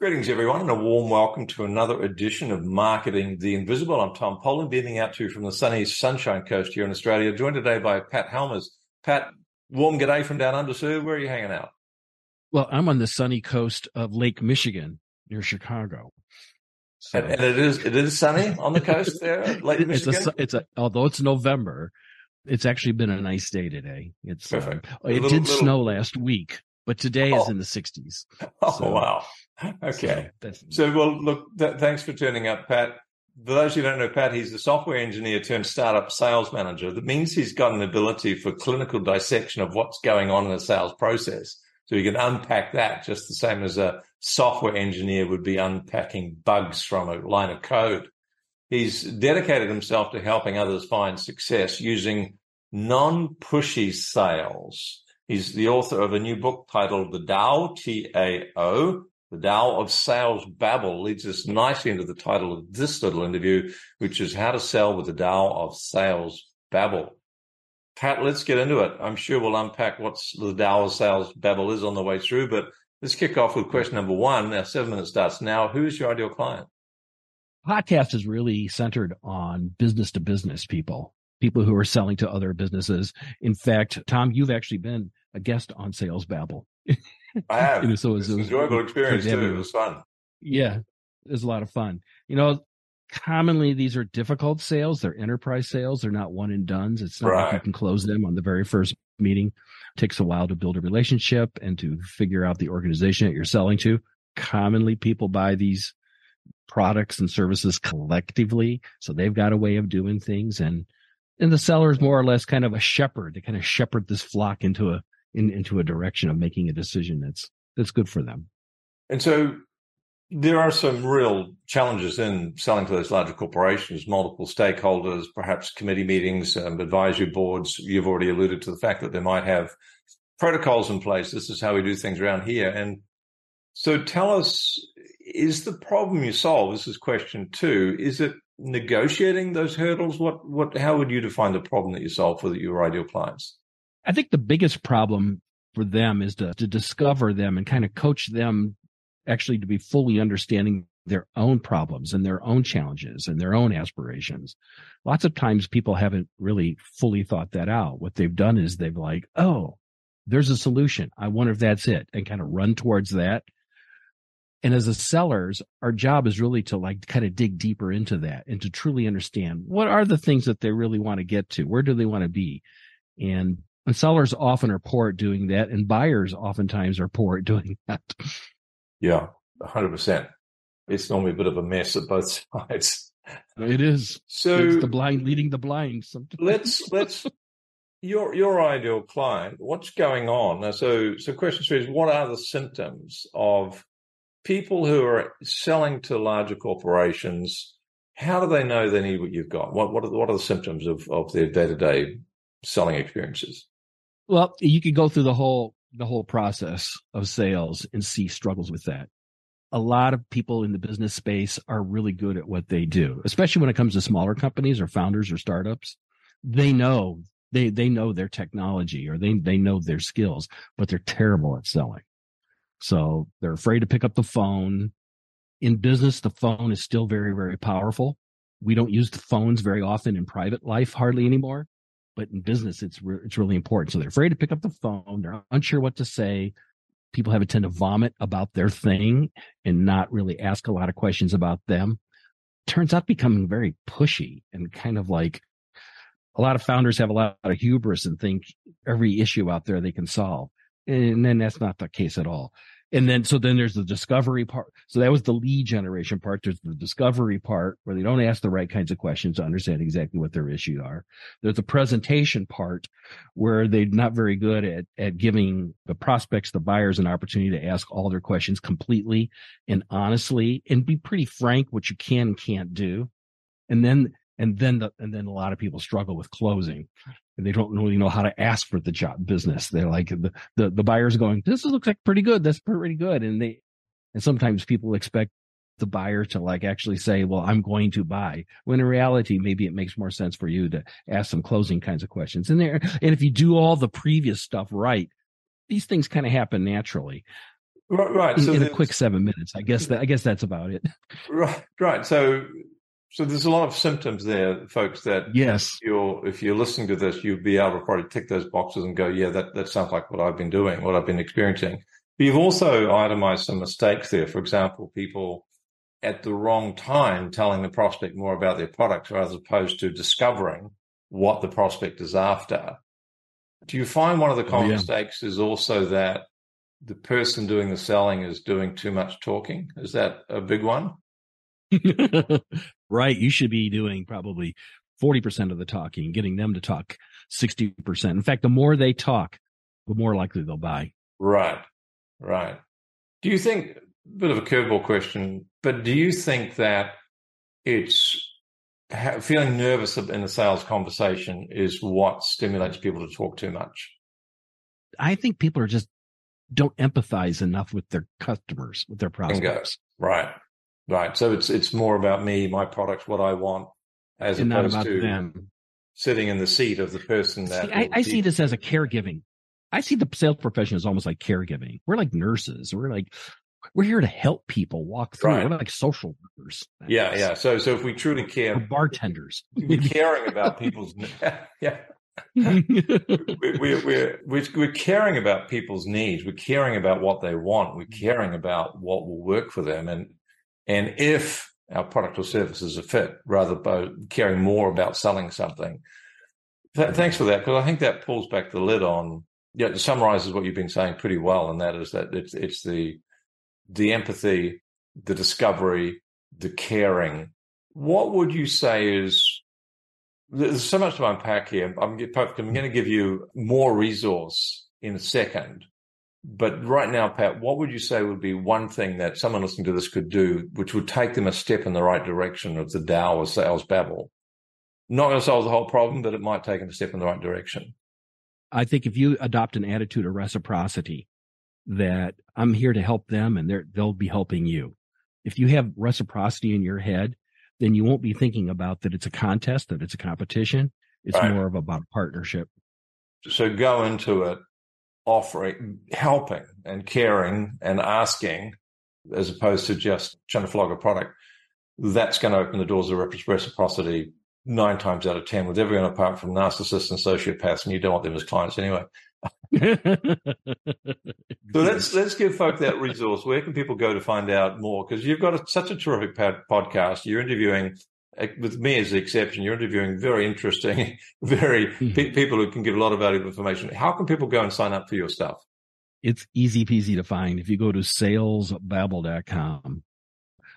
Greetings, everyone, and a warm welcome to another edition of Marketing the Invisible. I'm Tom Poland, beaming out to you from the sunny Sunshine Coast here in Australia, joined today by Pat Helmers. Pat, warm g'day from down under, sir. Where are you hanging out? Well, I'm on the sunny coast of Lake Michigan near Chicago. So, and, and, it is it is sunny on the coast there, Lake it's Michigan. A, it's a although it's November, it's actually been a nice day today. It's perfect. Um, it little, did little... snow last week, but today oh. is in the 60s. Oh so, wow! Okay. So, so well, look, th- thanks for turning up, Pat. For those who don't know Pat, he's a software engineer turned startup sales manager. That means he's got an ability for clinical dissection of what's going on in the sales process. So he can unpack that just the same as a software engineer would be unpacking bugs from a line of code. He's dedicated himself to helping others find success using non-pushy sales. He's the author of a new book titled The Tao, T-A-O, The Tao of Sales Babble leads us nicely into the title of this little interview, which is How to Sell with the Tao of Sales Babble. Pat, let's get into it. I'm sure we'll unpack what's the Tao of Sales Babble is on the way through, but let's kick off with question number one. Now, seven minutes starts now. Who's your ideal client? Podcast is really centered on business to business people, people who are selling to other businesses. In fact, Tom, you've actually been a guest on Sales Babble. I have. you know, so it was, it was enjoyable experience too. It was fun. Yeah, it was a lot of fun. You know, commonly these are difficult sales. They're enterprise sales. They're not one and done's. It's not right. like you can close them on the very first meeting. It takes a while to build a relationship and to figure out the organization that you're selling to. Commonly people buy these products and services collectively. So they've got a way of doing things and and the seller is more or less kind of a shepherd. They kind of shepherd this flock into a in, into a direction of making a decision that's that's good for them. And so there are some real challenges in selling to those larger corporations, multiple stakeholders, perhaps committee meetings, um, advisory boards. You've already alluded to the fact that they might have protocols in place. This is how we do things around here. And so tell us, is the problem you solve, this is question two, is it negotiating those hurdles? What, what, how would you define the problem that you solve for your ideal clients? I think the biggest problem for them is to, to discover them and kind of coach them actually to be fully understanding their own problems and their own challenges and their own aspirations. Lots of times people haven't really fully thought that out. What they've done is they've like, oh, there's a solution. I wonder if that's it and kind of run towards that. And as a sellers, our job is really to like kind of dig deeper into that and to truly understand what are the things that they really want to get to? Where do they want to be? And, and sellers often are poor at doing that and buyers oftentimes are poor at doing that. Yeah, 100%. It's normally a bit of a mess at both sides. It is. So it's the blind leading the blind. Sometimes. let's let's your your ideal client. What's going on? So so question three is what are the symptoms of people who are selling to larger corporations? How do they know they need what you've got? What what are, what are the symptoms of of their day to day selling experiences? Well, you could go through the whole the whole process of sales and see struggles with that. A lot of people in the business space are really good at what they do, especially when it comes to smaller companies or founders or startups. They know they they know their technology or they they know their skills, but they're terrible at selling. So they're afraid to pick up the phone. In business, the phone is still very very powerful. We don't use the phones very often in private life hardly anymore but in business, it's re- it's really important. So they're afraid to pick up the phone. They're unsure what to say. People have a tend to vomit about their thing and not really ask a lot of questions about them. Turns out becoming very pushy and kind of like a lot of founders have a lot of hubris and think every issue out there they can solve. And then that's not the case at all. And then, so then there's the discovery part. So that was the lead generation part. There's the discovery part where they don't ask the right kinds of questions to understand exactly what their issues are. There's the presentation part where they're not very good at, at giving the prospects, the buyers an opportunity to ask all their questions completely and honestly and be pretty frank what you can and can't do. And then and then the, and then a lot of people struggle with closing they don't really know how to ask for the job business they're like the the, the buyer's going this looks like pretty good that's pretty good and they and sometimes people expect the buyer to like actually say well i'm going to buy when in reality maybe it makes more sense for you to ask some closing kinds of questions and there and if you do all the previous stuff right these things kind of happen naturally Right, right. So in, in a quick seven minutes, I guess that I guess that's about it. Right, right. So, so there's a lot of symptoms there, folks. That yes, if you're if you're listening to this, you'll be able to probably tick those boxes and go, yeah, that that sounds like what I've been doing, what I've been experiencing. But you've also itemized some mistakes there. For example, people at the wrong time telling the prospect more about their product as opposed to discovering what the prospect is after. Do you find one of the oh, common oh, yeah. mistakes is also that the person doing the selling is doing too much talking? Is that a big one? right. You should be doing probably 40% of the talking, getting them to talk 60%. In fact, the more they talk, the more likely they'll buy. Right. Right. Do you think, a bit of a curveball question, but do you think that it's feeling nervous in the sales conversation is what stimulates people to talk too much? I think people are just don't empathize enough with their customers, with their prospects. Right. Right. So it's it's more about me, my product, what I want, as and opposed to them. sitting in the seat of the person that see, I, I see this as a caregiving. I see the sales profession as almost like caregiving. We're like nurses. We're like we're here to help people walk through. Right. We're like social workers. Yeah, yeah. So so if we truly care, we're bartenders, we're caring about people's yeah. we're, we're, we're, we're caring about people's needs. We're caring about what they want. We're mm-hmm. caring about what will work for them. And, and if our product or service is a fit, rather than caring more about selling something. Th- mm-hmm. thanks for that, because I think that pulls back the lid on, yeah, it summarizes what you've been saying pretty well. And that is that it's, it's the, the empathy, the discovery, the caring. What would you say is there's so much to unpack here. I'm, I'm going to give you more resource in a second. But right now, Pat, what would you say would be one thing that someone listening to this could do, which would take them a step in the right direction of the Tao or sales babble? Not going to solve the whole problem, but it might take them a step in the right direction. I think if you adopt an attitude of reciprocity, that I'm here to help them and they'll be helping you. If you have reciprocity in your head, then you won't be thinking about that it's a contest, that it's a competition. It's right. more of about partnership. So go into it offering, helping and caring and asking as opposed to just trying to flog a product. That's going to open the doors of reciprocity nine times out of 10 with everyone apart from narcissists and sociopaths. And you don't want them as clients anyway. so let's let's give folk that resource. Where can people go to find out more? Because you've got a, such a terrific podcast. You're interviewing, with me as the exception, you're interviewing very interesting, very mm-hmm. pe- people who can give a lot of valuable information. How can people go and sign up for your stuff? It's easy peasy to find. If you go to salesbabble.com,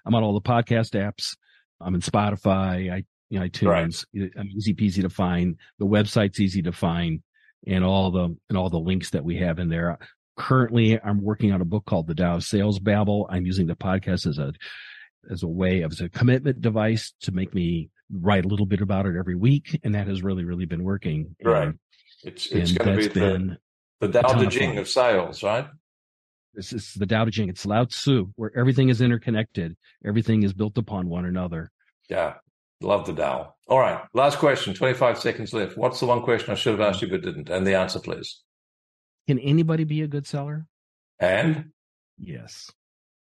I'm on all the podcast apps. I'm in Spotify, i iTunes. Right. I'm easy peasy to find. The website's easy to find and all the and all the links that we have in there. Currently, I'm working on a book called The Tao Sales Babble. I'm using the podcast as a as a way of as a commitment device to make me write a little bit about it every week, and that has really really been working. Right. And, it's it's going to be the the Tao Te Ching of sales, right? This is the Tao Te Ching. It's Lao Tzu, where everything is interconnected. Everything is built upon one another. Yeah. Love the Tao. All right. Last question. 25 seconds left. What's the one question I should have asked you but didn't? And the answer, please. Can anybody be a good seller? And? Yes.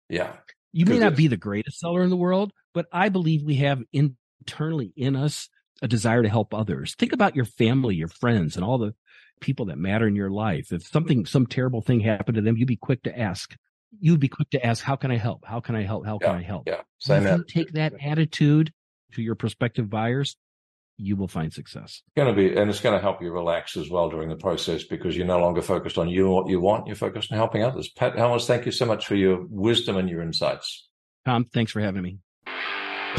Yeah. You may not be the greatest seller in the world, but I believe we have internally in us a desire to help others. Think about your family, your friends, and all the people that matter in your life. If something, some terrible thing happened to them, you'd be quick to ask. You'd be quick to ask, how can I help? How can I help? How can yeah, I help? Yeah. Same if you take that attitude to your prospective buyers, you will find success. It's going to be, and it's going to help you relax as well during the process because you're no longer focused on you and what you want. You're focused on helping others. Pat Helmers, thank you so much for your wisdom and your insights. Tom, thanks for having me.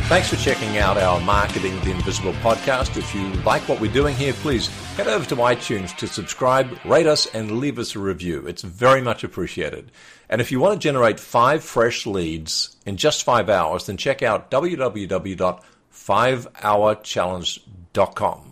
Thanks for checking out our Marketing the Invisible podcast. If you like what we're doing here, please head over to iTunes to subscribe, rate us, and leave us a review. It's very much appreciated. And if you want to generate five fresh leads in just five hours, then check out www 5hourchallenge.com.